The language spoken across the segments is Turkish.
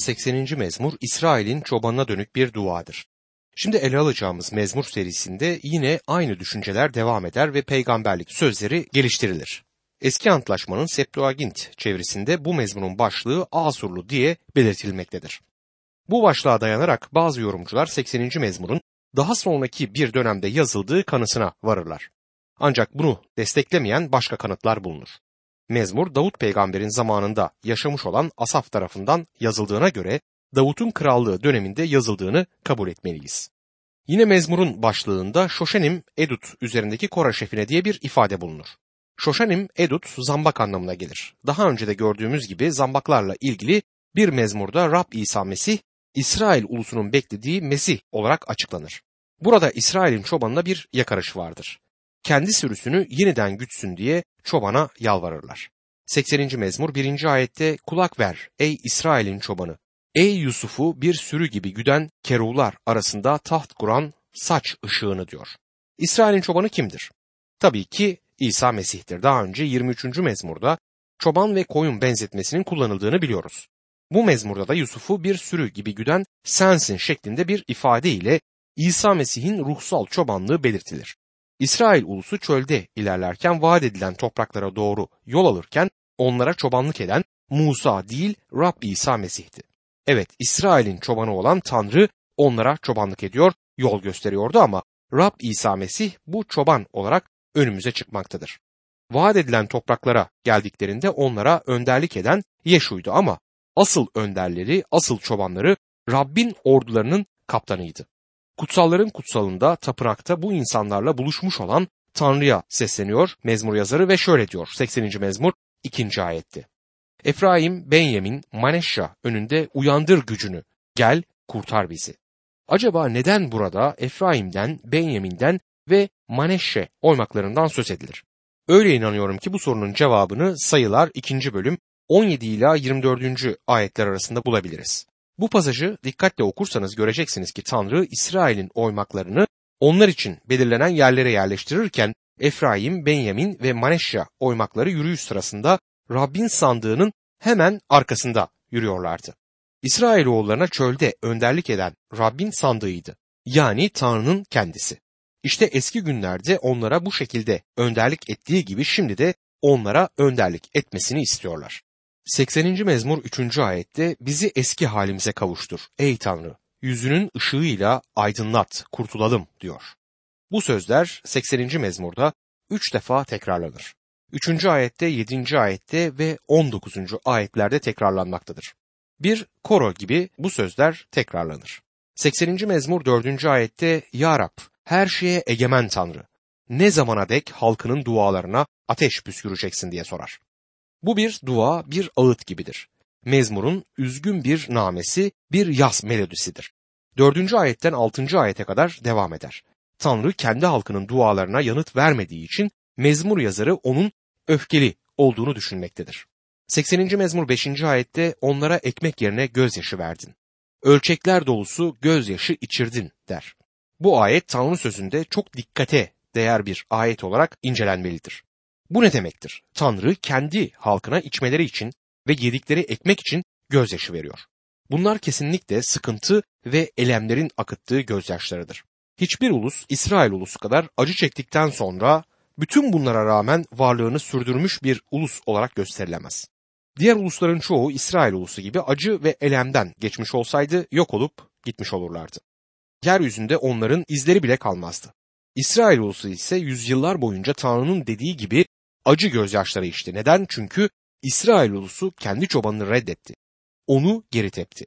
80. mezmur İsrail'in çobanına dönük bir duadır. Şimdi ele alacağımız mezmur serisinde yine aynı düşünceler devam eder ve peygamberlik sözleri geliştirilir. Eski Antlaşmanın Septuagint çevresinde bu mezmunun başlığı Asurlu diye belirtilmektedir. Bu başlığa dayanarak bazı yorumcular 80. mezmurun daha sonraki bir dönemde yazıldığı kanısına varırlar. Ancak bunu desteklemeyen başka kanıtlar bulunur. Mezmur Davut peygamberin zamanında yaşamış olan Asaf tarafından yazıldığına göre Davut'un krallığı döneminde yazıldığını kabul etmeliyiz. Yine mezmurun başlığında Şoşenim Edut üzerindeki Kora şefine diye bir ifade bulunur. Şoşanim Edut zambak anlamına gelir. Daha önce de gördüğümüz gibi zambaklarla ilgili bir mezmurda Rab İsa Mesih, İsrail ulusunun beklediği Mesih olarak açıklanır. Burada İsrail'in çobanına bir yakarış vardır. Kendi sürüsünü yeniden gütsün diye çobana yalvarırlar. 80. mezmur 1. ayette kulak ver ey İsrail'in çobanı. Ey Yusuf'u bir sürü gibi güden kerular arasında taht kuran saç ışığını diyor. İsrail'in çobanı kimdir? Tabii ki İsa Mesih'tir. Daha önce 23. mezmurda çoban ve koyun benzetmesinin kullanıldığını biliyoruz. Bu mezmurda da Yusuf'u bir sürü gibi güden sensin şeklinde bir ifade ile İsa Mesih'in ruhsal çobanlığı belirtilir. İsrail ulusu çölde ilerlerken vaat edilen topraklara doğru yol alırken onlara çobanlık eden Musa değil Rab İsa Mesih'ti. Evet İsrail'in çobanı olan Tanrı onlara çobanlık ediyor, yol gösteriyordu ama Rab İsa Mesih bu çoban olarak önümüze çıkmaktadır. Vaat edilen topraklara geldiklerinde onlara önderlik eden Yeşu'ydu ama asıl önderleri, asıl çobanları Rabbin ordularının kaptanıydı. Kutsalların kutsalında tapınakta bu insanlarla buluşmuş olan Tanrı'ya sesleniyor mezmur yazarı ve şöyle diyor 80. mezmur 2. ayetti. Efraim, Benyamin, Maneşya önünde uyandır gücünü, gel kurtar bizi. Acaba neden burada Efraim'den, Benyamin'den ve Maneşe oymaklarından söz edilir? Öyle inanıyorum ki bu sorunun cevabını sayılar 2. bölüm 17 ila 24. ayetler arasında bulabiliriz. Bu pasajı dikkatle okursanız göreceksiniz ki Tanrı İsrail'in oymaklarını onlar için belirlenen yerlere yerleştirirken Efraim, Benyamin ve Maneşya oymakları yürüyüş sırasında Rabbin sandığının hemen arkasında yürüyorlardı. İsrailoğullarına çölde önderlik eden Rabbin sandığıydı. Yani Tanrı'nın kendisi. İşte eski günlerde onlara bu şekilde önderlik ettiği gibi şimdi de onlara önderlik etmesini istiyorlar. 80. mezmur 3. ayette bizi eski halimize kavuştur ey Tanrı yüzünün ışığıyla aydınlat kurtulalım diyor. Bu sözler 80. mezmurda 3 defa tekrarlanır. 3. ayette, 7. ayette ve 19. ayetlerde tekrarlanmaktadır. Bir koro gibi bu sözler tekrarlanır. 80. mezmur 4. ayette Ya Rab her şeye egemen Tanrı ne zamana dek halkının dualarına ateş püsküreceksin diye sorar. Bu bir dua, bir ağıt gibidir. Mezmurun üzgün bir namesi, bir yaz melodisidir. Dördüncü ayetten altıncı ayete kadar devam eder. Tanrı kendi halkının dualarına yanıt vermediği için mezmur yazarı onun öfkeli olduğunu düşünmektedir. 80. mezmur 5. ayette onlara ekmek yerine gözyaşı verdin. Ölçekler dolusu gözyaşı içirdin der. Bu ayet Tanrı sözünde çok dikkate değer bir ayet olarak incelenmelidir. Bu ne demektir? Tanrı kendi halkına içmeleri için ve yedikleri ekmek için gözyaşı veriyor. Bunlar kesinlikle sıkıntı ve elemlerin akıttığı gözyaşlarıdır. Hiçbir ulus İsrail ulusu kadar acı çektikten sonra bütün bunlara rağmen varlığını sürdürmüş bir ulus olarak gösterilemez. Diğer ulusların çoğu İsrail ulusu gibi acı ve elemden geçmiş olsaydı yok olup gitmiş olurlardı. Yeryüzünde onların izleri bile kalmazdı. İsrail ulusu ise yüzyıllar boyunca Tanrı'nın dediği gibi acı gözyaşları içti. Neden? Çünkü İsrail ulusu kendi çobanını reddetti. Onu geri tepti.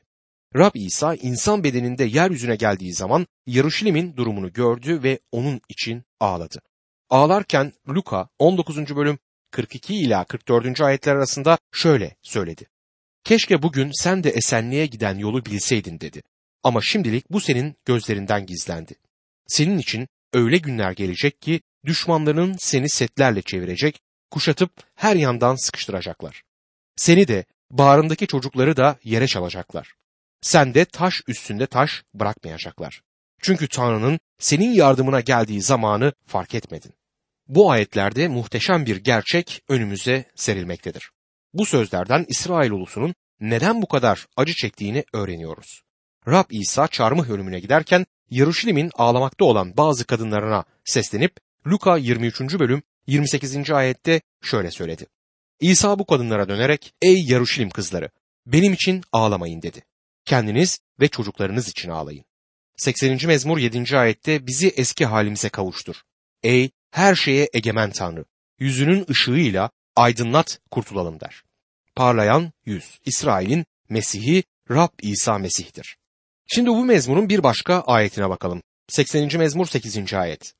Rab İsa insan bedeninde yeryüzüne geldiği zaman Yarışilim'in durumunu gördü ve onun için ağladı. Ağlarken Luka 19. bölüm 42 ila 44. ayetler arasında şöyle söyledi. Keşke bugün sen de esenliğe giden yolu bilseydin dedi. Ama şimdilik bu senin gözlerinden gizlendi. Senin için öyle günler gelecek ki düşmanların seni setlerle çevirecek, kuşatıp her yandan sıkıştıracaklar. Seni de bağrındaki çocukları da yere çalacaklar. Sen de taş üstünde taş bırakmayacaklar. Çünkü Tanrı'nın senin yardımına geldiği zamanı fark etmedin. Bu ayetlerde muhteşem bir gerçek önümüze serilmektedir. Bu sözlerden İsrail ulusunun neden bu kadar acı çektiğini öğreniyoruz. Rab İsa çarmıh ölümüne giderken Yaruşilim'in ağlamakta olan bazı kadınlarına seslenip Luka 23. bölüm 28. ayette şöyle söyledi. İsa bu kadınlara dönerek ey Yaruşilim kızları benim için ağlamayın dedi. Kendiniz ve çocuklarınız için ağlayın. 80. mezmur 7. ayette bizi eski halimize kavuştur. Ey her şeye egemen Tanrı yüzünün ışığıyla aydınlat kurtulalım der. Parlayan yüz İsrail'in Mesih'i Rab İsa Mesih'tir. Şimdi bu mezmurun bir başka ayetine bakalım. 80. mezmur 8. ayet.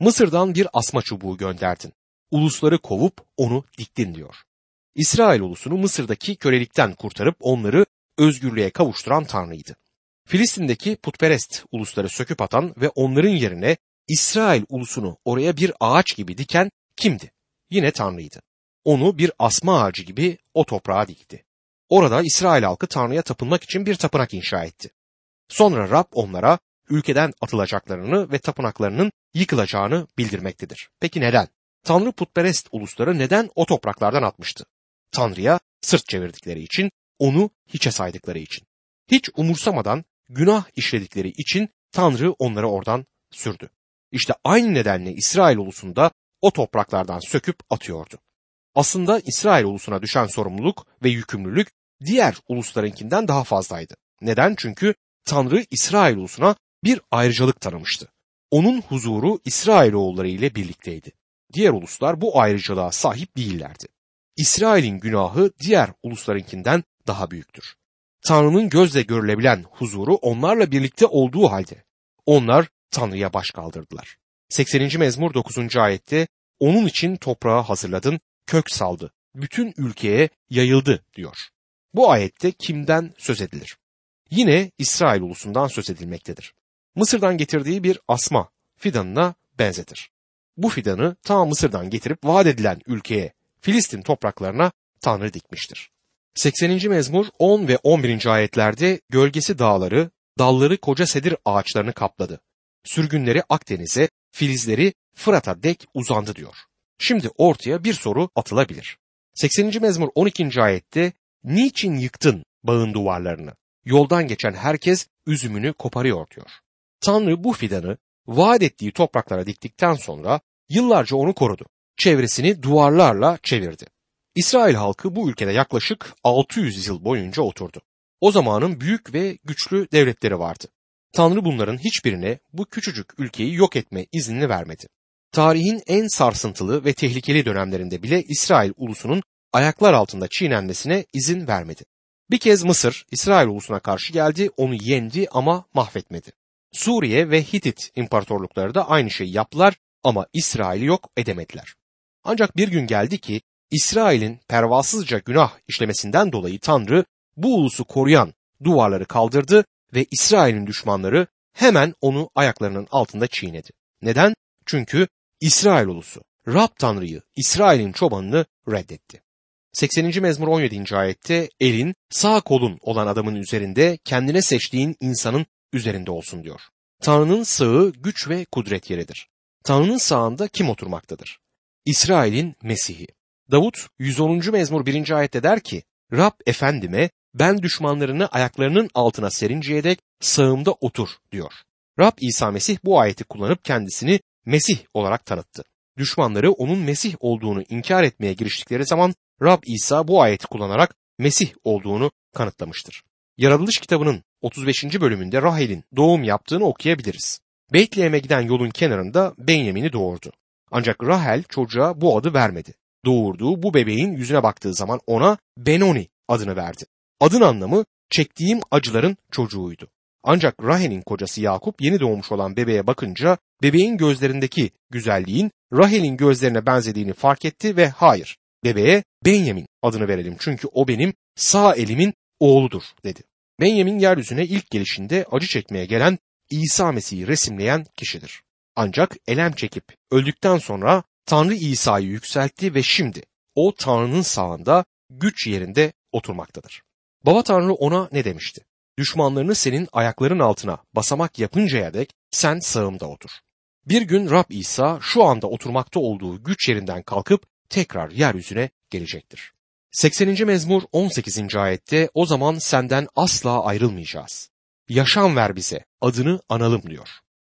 Mısır'dan bir asma çubuğu gönderdin. Ulusları kovup onu diktin diyor. İsrail ulusunu Mısır'daki kölelikten kurtarıp onları özgürlüğe kavuşturan Tanrı'ydı. Filistin'deki putperest ulusları söküp atan ve onların yerine İsrail ulusunu oraya bir ağaç gibi diken kimdi? Yine Tanrı'ydı. Onu bir asma ağacı gibi o toprağa dikti. Orada İsrail halkı Tanrı'ya tapınmak için bir tapınak inşa etti. Sonra Rab onlara ülkeden atılacaklarını ve tapınaklarının yıkılacağını bildirmektedir. Peki neden? Tanrı putperest ulusları neden o topraklardan atmıştı? Tanrı'ya sırt çevirdikleri için, onu hiçe saydıkları için. Hiç umursamadan günah işledikleri için Tanrı onları oradan sürdü. İşte aynı nedenle İsrail ulusunda o topraklardan söküp atıyordu. Aslında İsrail ulusuna düşen sorumluluk ve yükümlülük diğer uluslarınkinden daha fazlaydı. Neden? Çünkü Tanrı İsrail ulusuna bir ayrıcalık tanımıştı. Onun huzuru İsrail oğulları ile birlikteydi. Diğer uluslar bu ayrıcalığa sahip değillerdi. İsrail'in günahı diğer uluslarınkinden daha büyüktür. Tanrı'nın gözle görülebilen huzuru onlarla birlikte olduğu halde onlar Tanrı'ya baş kaldırdılar. 80. mezmur 9. ayette onun için toprağı hazırladın, kök saldı, bütün ülkeye yayıldı diyor. Bu ayette kimden söz edilir? Yine İsrail ulusundan söz edilmektedir. Mısır'dan getirdiği bir asma fidanına benzetir. Bu fidanı ta Mısır'dan getirip vaat edilen ülkeye, Filistin topraklarına Tanrı dikmiştir. 80. mezmur 10 ve 11. ayetlerde gölgesi dağları, dalları koca sedir ağaçlarını kapladı. Sürgünleri Akdeniz'e, filizleri Fırat'a dek uzandı diyor. Şimdi ortaya bir soru atılabilir. 80. mezmur 12. ayette niçin yıktın bağın duvarlarını? Yoldan geçen herkes üzümünü koparıyor diyor. Tanrı bu fidanı vaat ettiği topraklara diktikten sonra yıllarca onu korudu. Çevresini duvarlarla çevirdi. İsrail halkı bu ülkede yaklaşık 600 yıl boyunca oturdu. O zamanın büyük ve güçlü devletleri vardı. Tanrı bunların hiçbirine bu küçücük ülkeyi yok etme iznini vermedi. Tarihin en sarsıntılı ve tehlikeli dönemlerinde bile İsrail ulusunun ayaklar altında çiğnenmesine izin vermedi. Bir kez Mısır İsrail ulusuna karşı geldi, onu yendi ama mahvetmedi. Suriye ve Hitit imparatorlukları da aynı şeyi yaptılar ama İsrail'i yok edemediler. Ancak bir gün geldi ki İsrail'in pervasızca günah işlemesinden dolayı Tanrı bu ulusu koruyan duvarları kaldırdı ve İsrail'in düşmanları hemen onu ayaklarının altında çiğnedi. Neden? Çünkü İsrail ulusu Rab Tanrı'yı, İsrail'in çobanını reddetti. 80. mezmur 17. ayette elin sağ kolun olan adamın üzerinde kendine seçtiğin insanın üzerinde olsun diyor. Tanrı'nın sağı güç ve kudret yeridir. Tanrı'nın sağında kim oturmaktadır? İsrail'in Mesih'i. Davut 110. mezmur 1. ayette der ki Rab efendime ben düşmanlarını ayaklarının altına serinceye dek sağımda otur diyor. Rab İsa Mesih bu ayeti kullanıp kendisini Mesih olarak tanıttı. Düşmanları onun Mesih olduğunu inkar etmeye giriştikleri zaman Rab İsa bu ayeti kullanarak Mesih olduğunu kanıtlamıştır. Yaratılış kitabının 35. bölümünde Rahel'in doğum yaptığını okuyabiliriz. Beytlehem'e giden yolun kenarında Benyamin'i doğurdu. Ancak Rahel çocuğa bu adı vermedi. Doğurduğu bu bebeğin yüzüne baktığı zaman ona Benoni adını verdi. Adın anlamı çektiğim acıların çocuğuydu. Ancak Rahel'in kocası Yakup yeni doğmuş olan bebeğe bakınca bebeğin gözlerindeki güzelliğin Rahel'in gözlerine benzediğini fark etti ve hayır bebeğe Benyamin adını verelim çünkü o benim sağ elimin oğludur dedi. Benyamin yeryüzüne ilk gelişinde acı çekmeye gelen İsa Mesih'i resimleyen kişidir. Ancak elem çekip öldükten sonra Tanrı İsa'yı yükseltti ve şimdi o Tanrı'nın sağında güç yerinde oturmaktadır. Baba Tanrı ona ne demişti? Düşmanlarını senin ayakların altına basamak yapıncaya dek sen sağımda otur. Bir gün Rab İsa şu anda oturmakta olduğu güç yerinden kalkıp tekrar yeryüzüne gelecektir. 80. mezmur 18. ayette o zaman senden asla ayrılmayacağız. Yaşam ver bize, adını analım diyor.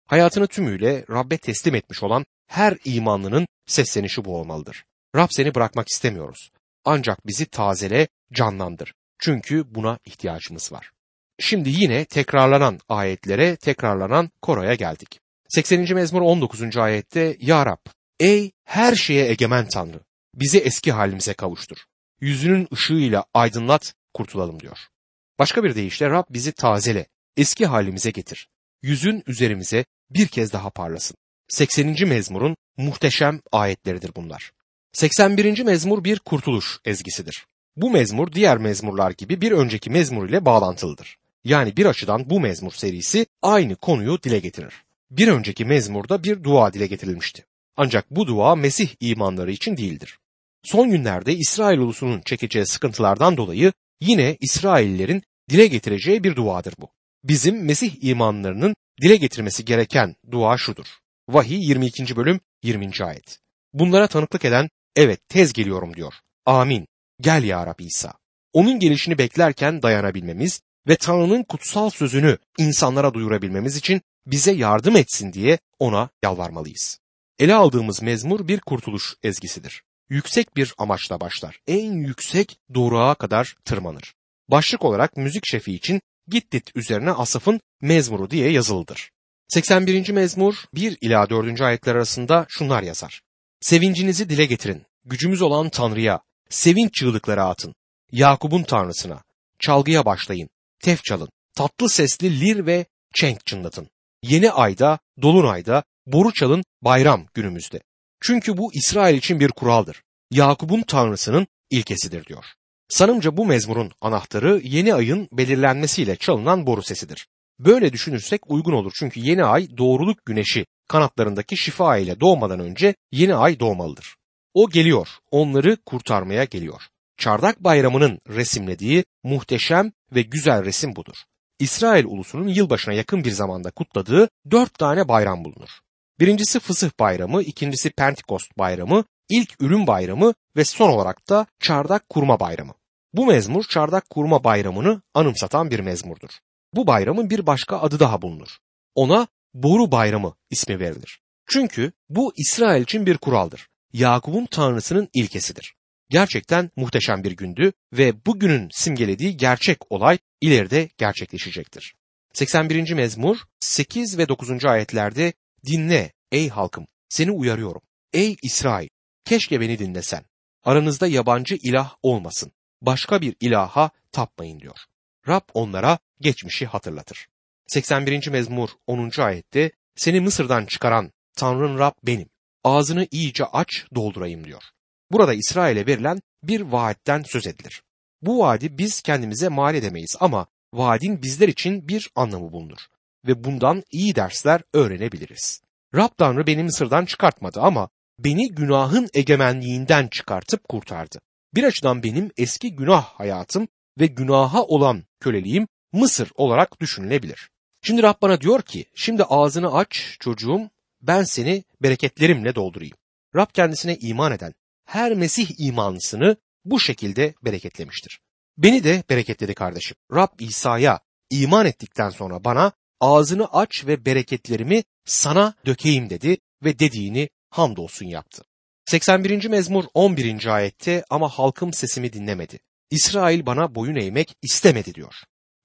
Hayatını tümüyle Rabbe teslim etmiş olan her imanlının seslenişi bu olmalıdır. Rab seni bırakmak istemiyoruz. Ancak bizi tazele, canlandır. Çünkü buna ihtiyacımız var. Şimdi yine tekrarlanan ayetlere, tekrarlanan koroya geldik. 80. mezmur 19. ayette Ya Rab, ey her şeye egemen Tanrı, bizi eski halimize kavuştur. Yüzünün ışığıyla aydınlat, kurtulalım diyor. Başka bir deyişle Rab bizi tazele, eski halimize getir. Yüzün üzerimize bir kez daha parlasın. 80. mezmurun muhteşem ayetleridir bunlar. 81. mezmur bir kurtuluş ezgisidir. Bu mezmur diğer mezmurlar gibi bir önceki mezmur ile bağlantılıdır. Yani bir açıdan bu mezmur serisi aynı konuyu dile getirir. Bir önceki mezmurda bir dua dile getirilmişti. Ancak bu dua Mesih imanları için değildir. Son günlerde İsrail ulusunun çekeceği sıkıntılardan dolayı yine İsraillerin dile getireceği bir duadır bu. Bizim Mesih imanlarının dile getirmesi gereken dua şudur. Vahiy 22. bölüm 20. ayet. Bunlara tanıklık eden evet tez geliyorum diyor. Amin. Gel ya Rabbi İsa. Onun gelişini beklerken dayanabilmemiz ve Tanrı'nın kutsal sözünü insanlara duyurabilmemiz için bize yardım etsin diye ona yalvarmalıyız. Ele aldığımız mezmur bir kurtuluş ezgisidir. Yüksek bir amaçla başlar. En yüksek doğruğa kadar tırmanır. Başlık olarak müzik şefi için Gittit üzerine Asaf'ın mezmuru diye yazılıdır. 81. mezmur 1 ila 4. ayetler arasında şunlar yazar. Sevincinizi dile getirin. Gücümüz olan Tanrı'ya, sevinç çığlıkları atın. Yakup'un Tanrısına, çalgıya başlayın, tef çalın, tatlı sesli lir ve çenk çınlatın. Yeni ayda, dolunayda, boru çalın bayram günümüzde. Çünkü bu İsrail için bir kuraldır. Yakup'un Tanrısının ilkesidir diyor. Sanımca bu mezmurun anahtarı yeni ayın belirlenmesiyle çalınan boru sesidir. Böyle düşünürsek uygun olur çünkü yeni ay doğruluk güneşi kanatlarındaki şifa ile doğmadan önce yeni ay doğmalıdır. O geliyor, onları kurtarmaya geliyor. Çardak Bayramı'nın resimlediği muhteşem ve güzel resim budur. İsrail ulusunun yılbaşına yakın bir zamanda kutladığı dört tane bayram bulunur. Birincisi Fısıh Bayramı, ikincisi Pentekost Bayramı, ilk Ürün Bayramı ve son olarak da Çardak Kurma Bayramı. Bu mezmur Çardak Kurma Bayramı'nı anımsatan bir mezmurdur. Bu bayramın bir başka adı daha bulunur. Ona Boru Bayramı ismi verilir. Çünkü bu İsrail için bir kuraldır. Yakup'un tanrısının ilkesidir. Gerçekten muhteşem bir gündü ve bugünün simgelediği gerçek olay ileride gerçekleşecektir. 81. mezmur 8 ve 9. ayetlerde dinle ey halkım seni uyarıyorum. Ey İsrail keşke beni dinlesen. Aranızda yabancı ilah olmasın. Başka bir ilaha tapmayın diyor. Rab onlara geçmişi hatırlatır. 81. mezmur 10. ayette seni Mısır'dan çıkaran Tanrın Rab benim. Ağzını iyice aç doldurayım diyor. Burada İsrail'e verilen bir vaatten söz edilir. Bu vaadi biz kendimize mal edemeyiz ama vaadin bizler için bir anlamı bulunur ve bundan iyi dersler öğrenebiliriz. Rab Tanrı beni Mısır'dan çıkartmadı ama beni günahın egemenliğinden çıkartıp kurtardı. Bir açıdan benim eski günah hayatım ve günaha olan köleliğim Mısır olarak düşünülebilir. Şimdi Rab bana diyor ki şimdi ağzını aç çocuğum ben seni bereketlerimle doldurayım. Rab kendisine iman eden her Mesih imanlısını bu şekilde bereketlemiştir. Beni de bereketledi kardeşim. Rab İsa'ya iman ettikten sonra bana ağzını aç ve bereketlerimi sana dökeyim dedi ve dediğini hamdolsun yaptı. 81. mezmur 11. ayette ama halkım sesimi dinlemedi. İsrail bana boyun eğmek istemedi diyor.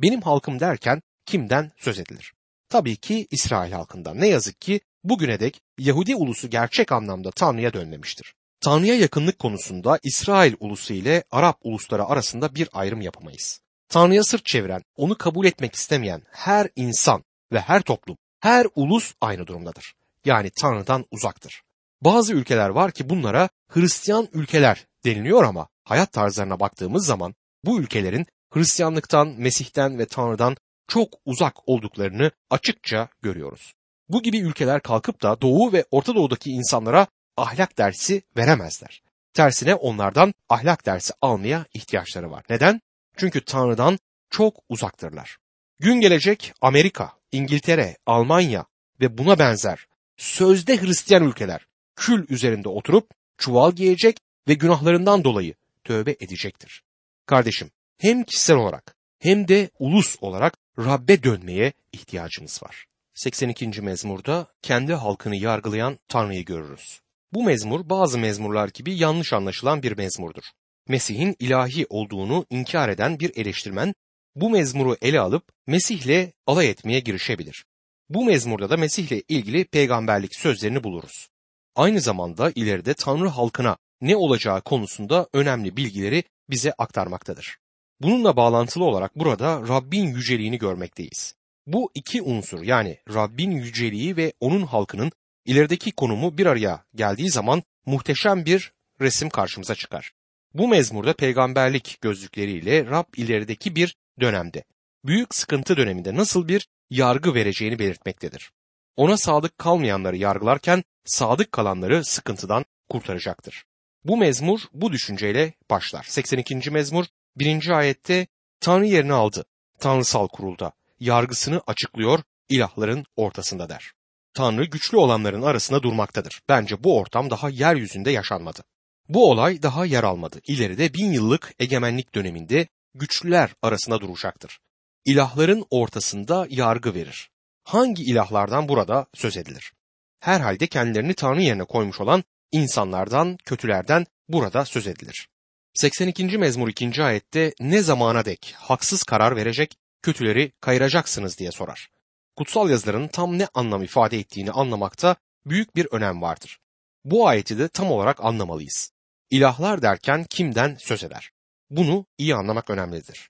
Benim halkım derken kimden söz edilir? Tabii ki İsrail halkından. Ne yazık ki bugüne dek Yahudi ulusu gerçek anlamda Tanrı'ya dönmemiştir. Tanrı'ya yakınlık konusunda İsrail ulusu ile Arap ulusları arasında bir ayrım yapamayız. Tanrı'ya sırt çeviren, onu kabul etmek istemeyen her insan ve her toplum, her ulus aynı durumdadır. Yani Tanrı'dan uzaktır. Bazı ülkeler var ki bunlara Hristiyan ülkeler deniliyor ama hayat tarzlarına baktığımız zaman bu ülkelerin Hristiyanlıktan, Mesih'ten ve Tanrı'dan çok uzak olduklarını açıkça görüyoruz. Bu gibi ülkeler kalkıp da Doğu ve Orta Doğu'daki insanlara ahlak dersi veremezler. Tersine onlardan ahlak dersi almaya ihtiyaçları var. Neden? Çünkü Tanrı'dan çok uzaktırlar. Gün gelecek Amerika, İngiltere, Almanya ve buna benzer sözde Hristiyan ülkeler kül üzerinde oturup çuval giyecek ve günahlarından dolayı tövbe edecektir. Kardeşim, hem kişisel olarak hem de ulus olarak Rabbe dönmeye ihtiyacımız var. 82. mezmurda kendi halkını yargılayan Tanrı'yı görürüz. Bu mezmur bazı mezmurlar gibi yanlış anlaşılan bir mezmurdur. Mesih'in ilahi olduğunu inkar eden bir eleştirmen bu mezmuru ele alıp Mesih'le alay etmeye girişebilir. Bu mezmurda da Mesih'le ilgili peygamberlik sözlerini buluruz. Aynı zamanda ileride Tanrı halkına ne olacağı konusunda önemli bilgileri bize aktarmaktadır. Bununla bağlantılı olarak burada Rabbin yüceliğini görmekteyiz. Bu iki unsur yani Rabbin yüceliği ve onun halkının ilerideki konumu bir araya geldiği zaman muhteşem bir resim karşımıza çıkar. Bu mezmurda peygamberlik gözlükleriyle Rab ilerideki bir dönemde, büyük sıkıntı döneminde nasıl bir yargı vereceğini belirtmektedir. Ona sadık kalmayanları yargılarken sadık kalanları sıkıntıdan kurtaracaktır. Bu mezmur bu düşünceyle başlar. 82. mezmur 1. ayette Tanrı yerini aldı. Tanrısal kurulda yargısını açıklıyor ilahların ortasında der. Tanrı güçlü olanların arasında durmaktadır. Bence bu ortam daha yeryüzünde yaşanmadı. Bu olay daha yer almadı. İleride bin yıllık egemenlik döneminde güçlüler arasında duracaktır. İlahların ortasında yargı verir. Hangi ilahlardan burada söz edilir? Herhalde kendilerini Tanrı yerine koymuş olan insanlardan, kötülerden burada söz edilir. 82. mezmur 2. ayette ne zamana dek haksız karar verecek, kötüleri kayıracaksınız diye sorar. Kutsal yazıların tam ne anlam ifade ettiğini anlamakta büyük bir önem vardır. Bu ayeti de tam olarak anlamalıyız. İlahlar derken kimden söz eder? Bunu iyi anlamak önemlidir.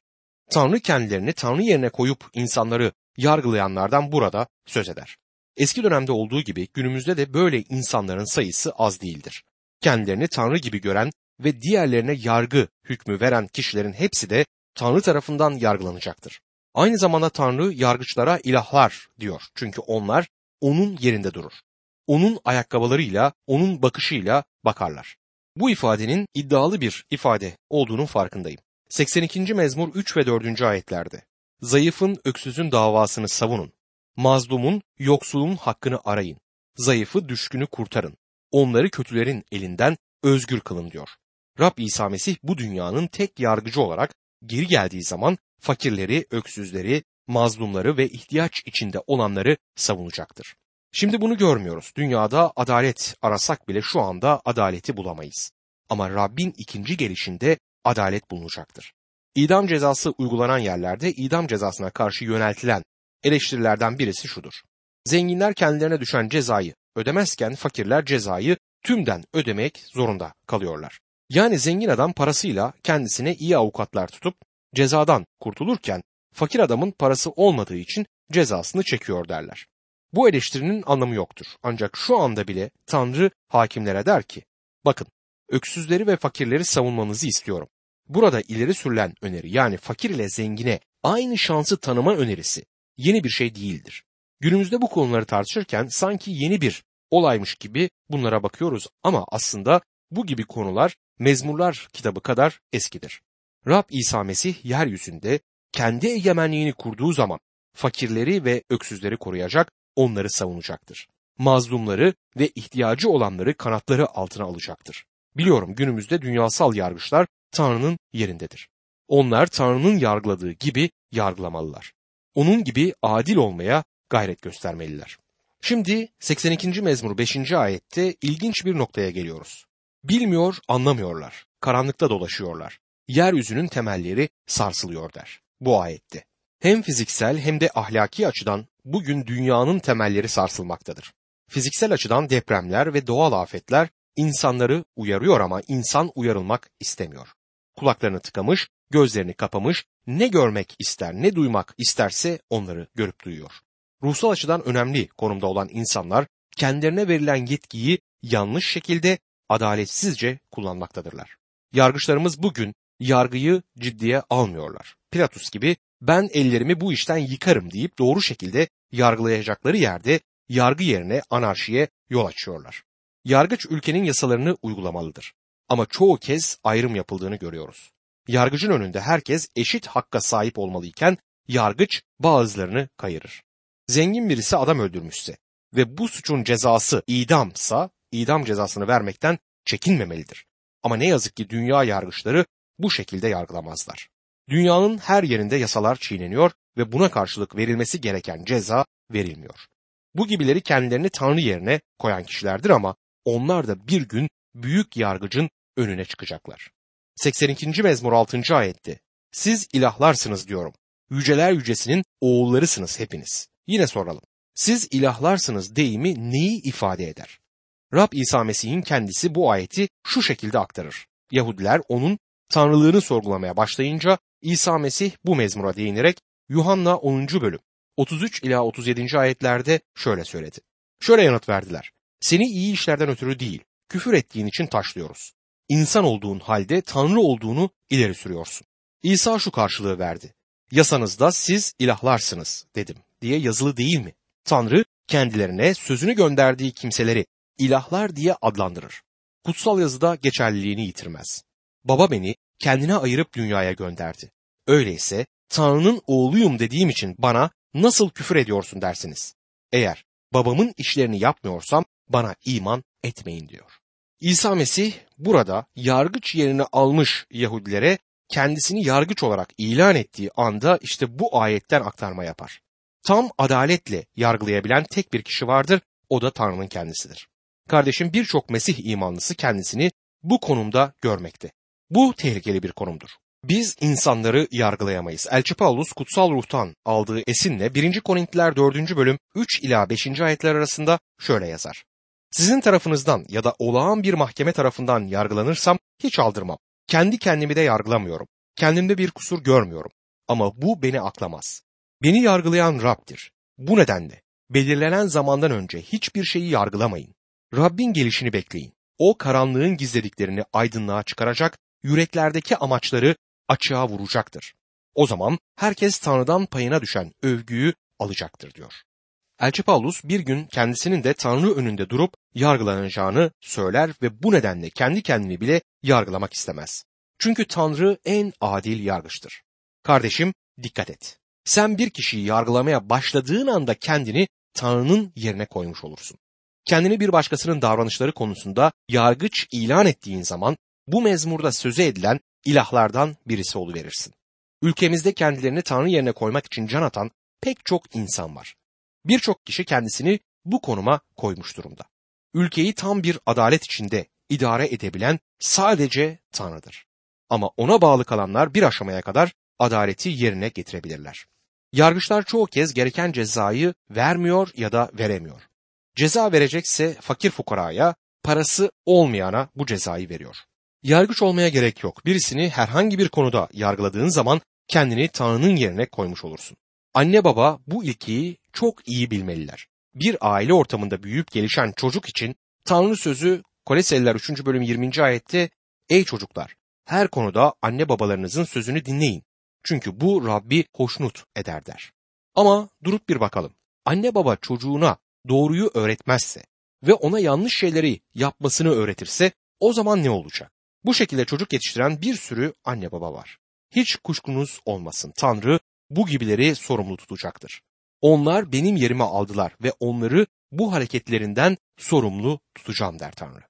Tanrı kendilerini Tanrı yerine koyup insanları yargılayanlardan burada söz eder. Eski dönemde olduğu gibi günümüzde de böyle insanların sayısı az değildir. Kendilerini Tanrı gibi gören ve diğerlerine yargı hükmü veren kişilerin hepsi de Tanrı tarafından yargılanacaktır. Aynı zamanda Tanrı yargıçlara ilahlar diyor. Çünkü onlar onun yerinde durur. Onun ayakkabılarıyla, onun bakışıyla bakarlar. Bu ifadenin iddialı bir ifade olduğunun farkındayım. 82. mezmur 3 ve 4. ayetlerde. Zayıfın öksüzün davasını savunun. Mazlumun, yoksulun hakkını arayın. Zayıfı, düşkünü kurtarın. Onları kötülerin elinden özgür kılın diyor. Rab İsa Mesih bu dünyanın tek yargıcı olarak geri geldiği zaman fakirleri, öksüzleri, mazlumları ve ihtiyaç içinde olanları savunacaktır. Şimdi bunu görmüyoruz. Dünyada adalet arasak bile şu anda adaleti bulamayız. Ama Rabbin ikinci gelişinde adalet bulunacaktır. İdam cezası uygulanan yerlerde idam cezasına karşı yöneltilen eleştirilerden birisi şudur. Zenginler kendilerine düşen cezayı ödemezken fakirler cezayı tümden ödemek zorunda kalıyorlar. Yani zengin adam parasıyla kendisine iyi avukatlar tutup cezadan kurtulurken fakir adamın parası olmadığı için cezasını çekiyor derler. Bu eleştirinin anlamı yoktur. Ancak şu anda bile Tanrı hakimlere der ki, bakın öksüzleri ve fakirleri savunmanızı istiyorum. Burada ileri sürülen öneri yani fakir ile zengine aynı şansı tanıma önerisi yeni bir şey değildir. Günümüzde bu konuları tartışırken sanki yeni bir olaymış gibi bunlara bakıyoruz ama aslında bu gibi konular Mezmurlar kitabı kadar eskidir. Rab İsa Mesih yeryüzünde kendi egemenliğini kurduğu zaman fakirleri ve öksüzleri koruyacak, onları savunacaktır. Mazlumları ve ihtiyacı olanları kanatları altına alacaktır. Biliyorum günümüzde dünyasal yargıçlar Tanrı'nın yerindedir. Onlar Tanrı'nın yargıladığı gibi yargılamalılar. Onun gibi adil olmaya gayret göstermeliler. Şimdi 82. mezmur 5. ayette ilginç bir noktaya geliyoruz. Bilmiyor, anlamıyorlar. Karanlıkta dolaşıyorlar. Yeryüzünün temelleri sarsılıyor der. Bu ayette. Hem fiziksel hem de ahlaki açıdan bugün dünyanın temelleri sarsılmaktadır. Fiziksel açıdan depremler ve doğal afetler insanları uyarıyor ama insan uyarılmak istemiyor. Kulaklarını tıkamış, gözlerini kapamış, ne görmek ister, ne duymak isterse onları görüp duyuyor. Ruhsal açıdan önemli konumda olan insanlar kendilerine verilen yetkiyi yanlış şekilde adaletsizce kullanmaktadırlar. Yargıçlarımız bugün yargıyı ciddiye almıyorlar. Pilatus gibi ben ellerimi bu işten yıkarım deyip doğru şekilde yargılayacakları yerde yargı yerine anarşiye yol açıyorlar. Yargıç ülkenin yasalarını uygulamalıdır. Ama çoğu kez ayrım yapıldığını görüyoruz. Yargıcın önünde herkes eşit hakka sahip olmalıyken yargıç bazılarını kayırır. Zengin birisi adam öldürmüşse ve bu suçun cezası idamsa idam cezasını vermekten çekinmemelidir. Ama ne yazık ki dünya yargıçları bu şekilde yargılamazlar. Dünyanın her yerinde yasalar çiğneniyor ve buna karşılık verilmesi gereken ceza verilmiyor. Bu gibileri kendilerini Tanrı yerine koyan kişilerdir ama onlar da bir gün büyük yargıcın önüne çıkacaklar. 82. mezmur 6. ayette Siz ilahlarsınız diyorum. Yüceler yücesinin oğullarısınız hepiniz. Yine soralım. Siz ilahlarsınız deyimi neyi ifade eder? Rab İsa Mesih'in kendisi bu ayeti şu şekilde aktarır. Yahudiler onun tanrılığını sorgulamaya başlayınca İsa Mesih bu mezmura değinerek Yuhanna 10. bölüm 33 ila 37. ayetlerde şöyle söyledi. Şöyle yanıt verdiler. Seni iyi işlerden ötürü değil, küfür ettiğin için taşlıyoruz. İnsan olduğun halde Tanrı olduğunu ileri sürüyorsun. İsa şu karşılığı verdi. Yasanızda siz ilahlarsınız dedim diye yazılı değil mi? Tanrı kendilerine sözünü gönderdiği kimseleri ilahlar diye adlandırır. Kutsal yazıda geçerliliğini yitirmez. Baba beni kendine ayırıp dünyaya gönderdi. Öyleyse Tanrı'nın oğluyum dediğim için bana nasıl küfür ediyorsun dersiniz. Eğer babamın işlerini yapmıyorsam bana iman etmeyin diyor. İsa Mesih burada yargıç yerini almış Yahudilere kendisini yargıç olarak ilan ettiği anda işte bu ayetten aktarma yapar. Tam adaletle yargılayabilen tek bir kişi vardır, o da Tanrı'nın kendisidir. Kardeşim birçok Mesih imanlısı kendisini bu konumda görmekte. Bu tehlikeli bir konumdur. Biz insanları yargılayamayız. Elçi Paulus kutsal ruhtan aldığı esinle 1. Korintiler 4. bölüm 3 ila 5. ayetler arasında şöyle yazar. Sizin tarafınızdan ya da olağan bir mahkeme tarafından yargılanırsam hiç aldırmam. Kendi kendimi de yargılamıyorum. Kendimde bir kusur görmüyorum. Ama bu beni aklamaz. Beni yargılayan Rab'dir. Bu nedenle belirlenen zamandan önce hiçbir şeyi yargılamayın. Rabbin gelişini bekleyin. O karanlığın gizlediklerini aydınlığa çıkaracak, yüreklerdeki amaçları açığa vuracaktır. O zaman herkes Tanrı'dan payına düşen övgüyü alacaktır diyor. Elçi Paulus bir gün kendisinin de Tanrı önünde durup yargılanacağını söyler ve bu nedenle kendi kendini bile yargılamak istemez. Çünkü Tanrı en adil yargıçtır. Kardeşim dikkat et. Sen bir kişiyi yargılamaya başladığın anda kendini Tanrı'nın yerine koymuş olursun. Kendini bir başkasının davranışları konusunda yargıç ilan ettiğin zaman bu mezmurda söze edilen ilahlardan birisi oluverirsin. Ülkemizde kendilerini Tanrı yerine koymak için can atan pek çok insan var. Birçok kişi kendisini bu konuma koymuş durumda. Ülkeyi tam bir adalet içinde idare edebilen sadece Tanrı'dır. Ama ona bağlı kalanlar bir aşamaya kadar adaleti yerine getirebilirler. Yargıçlar çoğu kez gereken cezayı vermiyor ya da veremiyor. Ceza verecekse fakir fukaraya, parası olmayana bu cezayı veriyor. Yargıç olmaya gerek yok. Birisini herhangi bir konuda yargıladığın zaman kendini Tanrı'nın yerine koymuş olursun. Anne baba bu ilkeyi çok iyi bilmeliler. Bir aile ortamında büyüyüp gelişen çocuk için Tanrı sözü Koleseliler 3. bölüm 20. ayette Ey çocuklar her konuda anne babalarınızın sözünü dinleyin. Çünkü bu Rabbi hoşnut eder der. Ama durup bir bakalım. Anne baba çocuğuna doğruyu öğretmezse ve ona yanlış şeyleri yapmasını öğretirse o zaman ne olacak? Bu şekilde çocuk yetiştiren bir sürü anne baba var. Hiç kuşkunuz olmasın. Tanrı bu gibileri sorumlu tutacaktır. Onlar benim yerime aldılar ve onları bu hareketlerinden sorumlu tutacağım der Tanrı.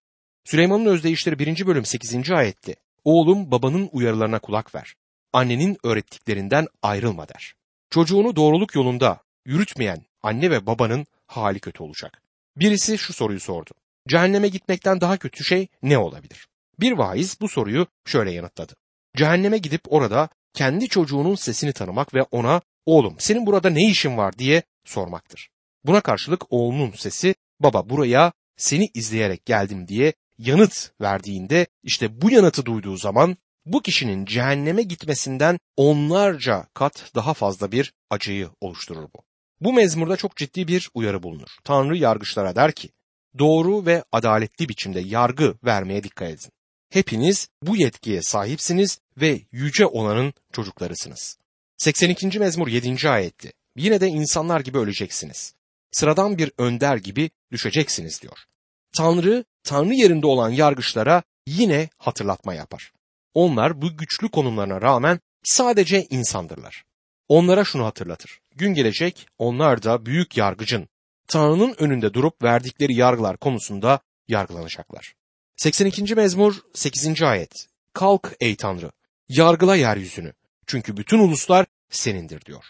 Süleyman'ın özdeyişleri 1. bölüm 8. ayette Oğlum babanın uyarılarına kulak ver. Annenin öğrettiklerinden ayrılma der. Çocuğunu doğruluk yolunda yürütmeyen anne ve babanın hali kötü olacak. Birisi şu soruyu sordu. Cehenneme gitmekten daha kötü şey ne olabilir? Bir vaiz bu soruyu şöyle yanıtladı. Cehenneme gidip orada kendi çocuğunun sesini tanımak ve ona oğlum senin burada ne işin var diye sormaktır. Buna karşılık oğlunun sesi baba buraya seni izleyerek geldim diye yanıt verdiğinde işte bu yanıtı duyduğu zaman bu kişinin cehenneme gitmesinden onlarca kat daha fazla bir acıyı oluşturur bu. Bu mezmurda çok ciddi bir uyarı bulunur. Tanrı yargıçlara der ki, doğru ve adaletli biçimde yargı vermeye dikkat edin. Hepiniz bu yetkiye sahipsiniz ve yüce olanın çocuklarısınız. 82. mezmur 7. ayetti. Yine de insanlar gibi öleceksiniz. Sıradan bir önder gibi düşeceksiniz diyor. Tanrı, Tanrı yerinde olan yargıçlara yine hatırlatma yapar. Onlar bu güçlü konumlarına rağmen sadece insandırlar. Onlara şunu hatırlatır. Gün gelecek onlar da büyük yargıcın Tanrı'nın önünde durup verdikleri yargılar konusunda yargılanacaklar. 82. mezmur 8. ayet. Kalk ey Tanrı, yargıla yeryüzünü. Çünkü bütün uluslar senindir diyor.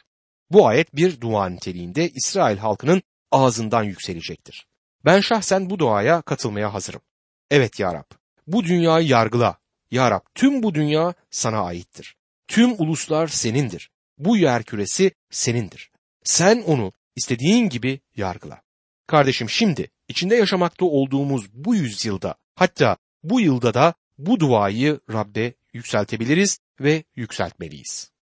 Bu ayet bir dua niteliğinde İsrail halkının ağzından yükselecektir. Ben şahsen bu duaya katılmaya hazırım. Evet ya Rab, bu dünyayı yargıla. Ya Rab, tüm bu dünya sana aittir. Tüm uluslar senindir. Bu yer küresi senindir. Sen onu istediğin gibi yargıla. Kardeşim şimdi içinde yaşamakta olduğumuz bu yüzyılda hatta bu yılda da bu duayı Rab'be yükseltebiliriz ve yükseltmeliyiz.